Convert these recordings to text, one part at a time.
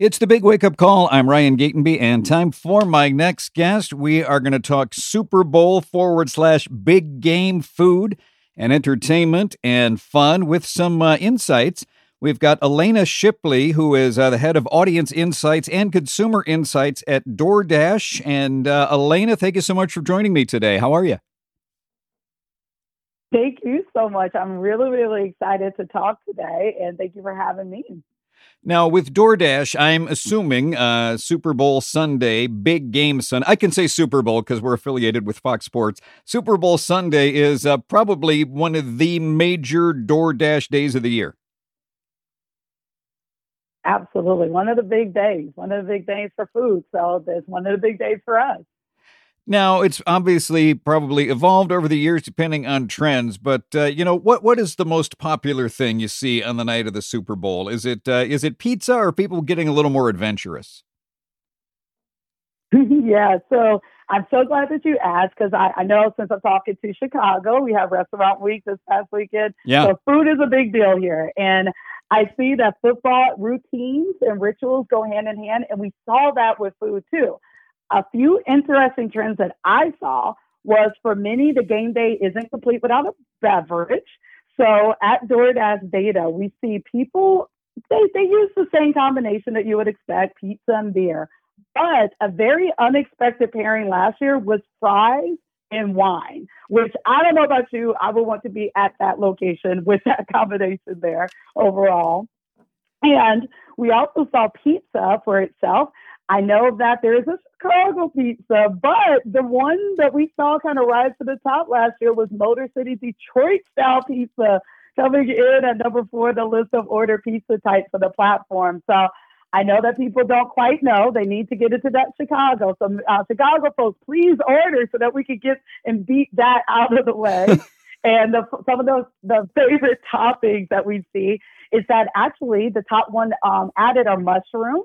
It's the big wake up call. I'm Ryan Gatenby, and time for my next guest. We are going to talk Super Bowl forward slash big game food and entertainment and fun with some uh, insights. We've got Alanna Shipley, who is uh, the head of audience insights and consumer insights at DoorDash. And uh, Alanna, thank you so much for joining me today. How are you? Thank you so much. I'm really, really excited to talk today, and thank you for having me. Now, with DoorDash, I'm assuming uh, Super Bowl Sunday, big game Sunday. I can say Super Bowl because we're affiliated with Fox Sports. Super Bowl Sunday is uh, probably one of the major DoorDash days of the year. Absolutely. One of the big days, one of the big days for food. So, it's one of the big days for us. Now, it's obviously probably evolved over the years depending on trends, but uh, you know what? What is the most popular thing you see on the night of the Super Bowl? Is it uh, is it pizza, or people getting a little more adventurous? yeah, so I'm so glad that you asked because I, I, know since I'm talking to Chicago, we have Restaurant Week this past weekend. Yeah, so food is a big deal here, and I see that football routines and rituals go hand in hand, and we saw that with food too a few interesting trends that I saw was for many, the game day isn't complete without a beverage. So at DoorDash data, we see people, they, they use the same combination that you would expect pizza and beer. But a very unexpected pairing last year was fries and wine, which I don't know about you. I would want to be at that location with that combination there overall. And we also saw pizza for itself. I know that there is a Chicago pizza, but the one that we saw kind of rise to the top last year was Motor City Detroit style pizza coming in at number four, the list of order pizza types for the platform. So I know that people don't quite know. They need to get into that Chicago. So, uh, Chicago folks, please order so that we can get and beat that out of the way. and the, some of those the favorite toppings that we see is that actually the top one um, added are mushrooms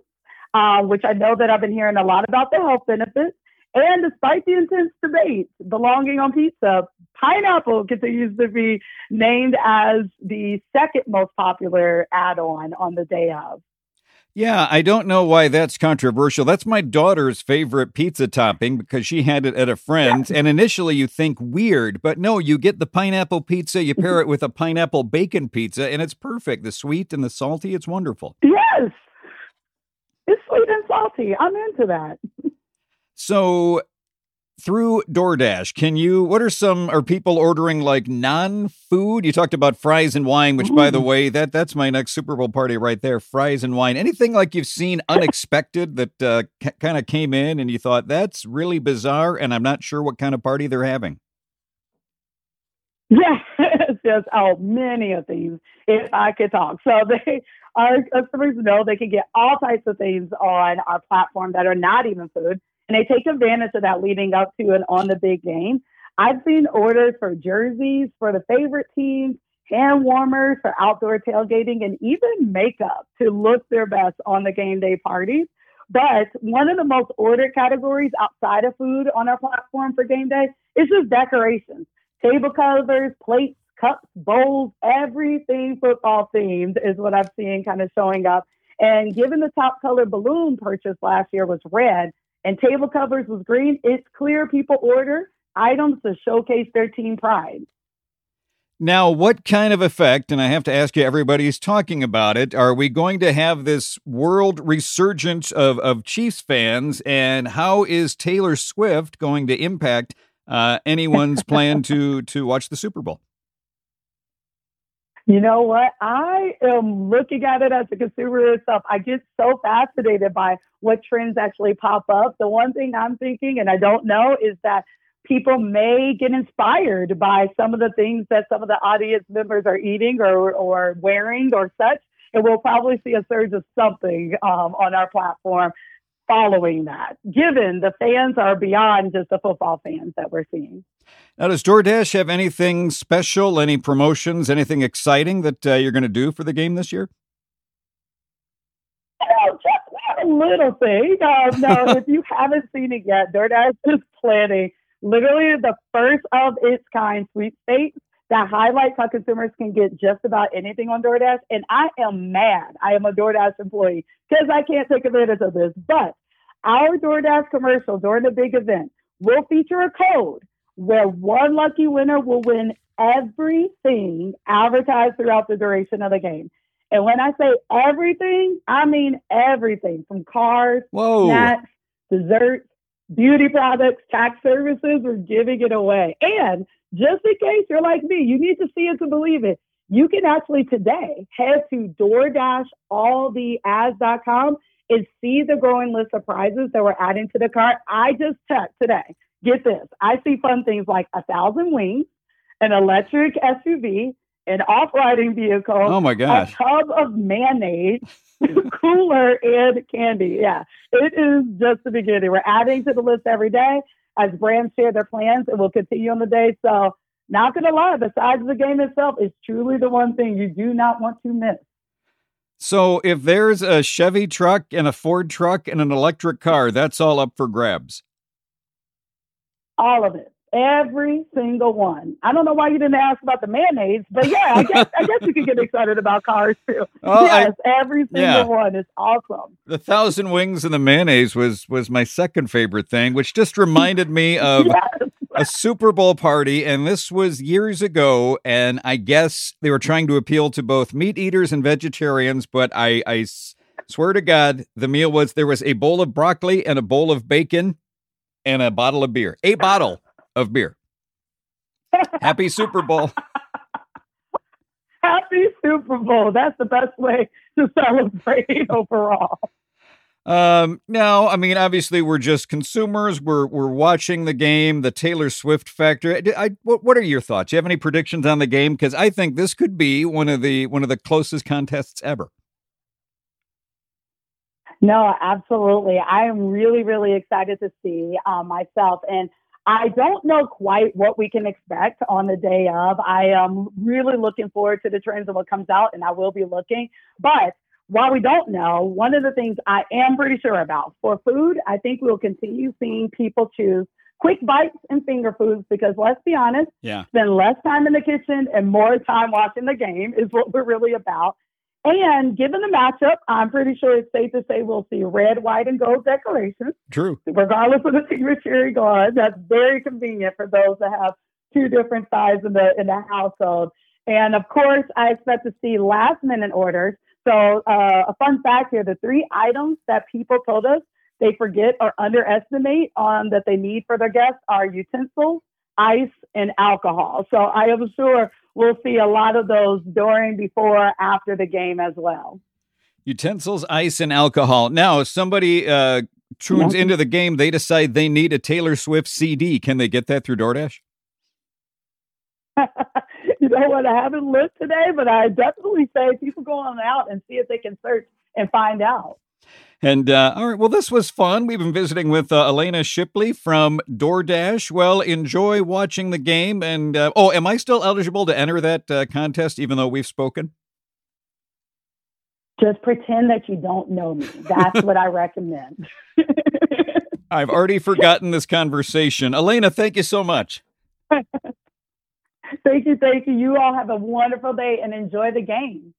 um, which I know that I've been hearing a lot about the health benefits. And despite the intense debate belonging on pizza, pineapple continues to be named as the second most popular add on on the day of. Yeah, I don't know why that's controversial. That's my daughter's favorite pizza topping because she had it at a friend's. And initially you think weird, but no, you get the pineapple pizza, you pair it with a pineapple bacon pizza, and it's perfect. The sweet and the salty, it's wonderful. Yes, it's sweet and salty. I'm into that. So through DoorDash, can you what are some are people ordering like non-food? You talked about fries and wine, which by the way, that that's my next Super Bowl party right there, fries and wine. Anything like you've seen unexpected that uh, c- kind of came in and you thought that's really bizarre and I'm not sure what kind of party they're having. Yes, yes. Oh, many of these, if I could talk. So they our customers know they can get all types of things on our platform that are not even food, and they take advantage of that leading up to and on the big game. I've seen orders for jerseys for the favorite teams, hand warmers for outdoor tailgating, and even makeup to look their best on the game day parties. But one of the most ordered categories outside of food on our platform for game day is just decorations, table covers, plates, cups, bowls, everything football themed is what I've seen kind of showing up. And given the top color balloon purchase last year was red and table covers was green, it's clear people order items to showcase their team pride. Now, what kind of effect, and I have to ask you, everybody's talking about it, are we going to have this world resurgence of, of Chiefs fans? And how is Taylor Swift going to impact uh, anyone's plan to, to watch the Super Bowl? You know what? I am looking at it as a consumer itself. I get so fascinated by what trends actually pop up. The one thing I'm thinking, and I don't know, is that people may get inspired by some of the things that some of the audience members are eating or, or wearing or such. And we'll probably see a surge of something um, on our platform following that, given the fans are beyond just the football fans that we're seeing. Now, does DoorDash have anything special, any promotions, anything exciting that uh, you're going to do for the game this year? Oh, just a little thing. Um, no, if you haven't seen it yet, DoorDash is planning literally the first of its kind sweepstakes that highlights how consumers can get just about anything on DoorDash. And I am mad. I am a DoorDash employee because I can't take advantage of this. But our DoorDash commercial during the big event will feature a code where one lucky winner will win everything advertised throughout the duration of the game. And when I say everything, I mean everything from cars, Whoa. snacks, desserts, beauty products, tax services. We're giving it away. And just in case you're like me, you need to see it to believe it. You can actually today head to DoorDashAllTheAds.com and see the growing list of prizes that we're adding to the cart. I just checked today. Get this. I see fun things like a thousand wings, an electric SUV, an off-riding vehicle. Oh my gosh! A tub of mayonnaise, cooler, and candy. Yeah, it is just the beginning. We're adding to the list every day as brands share their plans. It will continue on the day. So, not gonna lie, besides the game itself, is truly the one thing you do not want to miss. So, if there's a Chevy truck and a Ford truck and an electric car, that's all up for grabs. All of it. Every single one. I don't know why you didn't ask about the mayonnaise, but yeah, I guess I guess you could get excited about cars too. Oh, yes, I, every single yeah. one is awesome. The thousand wings and the mayonnaise was was my second favorite thing, which just reminded me of yes. a Super Bowl party, and this was years ago. And I guess they were trying to appeal to both meat eaters and vegetarians, but I, I swear to God, the meal was there was a bowl of broccoli and a bowl of bacon and a bottle of beer. A bottle of beer. Happy Super Bowl. Happy Super Bowl. That's the best way to celebrate overall. Um, no, I mean, obviously, we're just consumers. We're we're watching the game, the Taylor Swift factor. I, what, what are your thoughts? Do you have any predictions on the game? Because I think this could be one of the one of the closest contests ever. No, absolutely. I am really, really excited to see uh, myself. And I don't know quite what we can expect on the day of. I am really looking forward to the trends and what comes out, and I will be looking. But while we don't know, one of the things I am pretty sure about for food, I think we'll continue seeing people choose quick bites and finger foods because let's be honest, yeah. spend less time in the kitchen and more time watching the game is what we're really about. And given the matchup, I'm pretty sure it's safe to say we'll see red, white, and gold decorations. True. Regardless of the team you're cheering on. That's very convenient for those that have two different sides in the in the household. And of course, I expect to see last minute orders. So uh, a fun fact here: the three items that people told us they forget or underestimate on that they need for their guests are utensils, ice, and alcohol. So I am sure we'll see a lot of those during, before, after the game as well. Utensils, ice, and alcohol. Now, if somebody uh, tunes into the game, they decide they need a Taylor Swift CD. Can they get that through DoorDash? you know what? I haven't looked today, but I definitely say people go on out and see if they can search and find out. And uh, all right, well, this was fun. We've been visiting with uh, Alanna Shipley from DoorDash. Well, enjoy watching the game. And uh, oh, am I still eligible to enter that uh, contest, even though we've spoken? Just pretend that you don't know me. That's what I recommend. I've already forgotten this conversation. Alanna, thank you so much. thank you. Thank you. You all have a wonderful day and enjoy the game.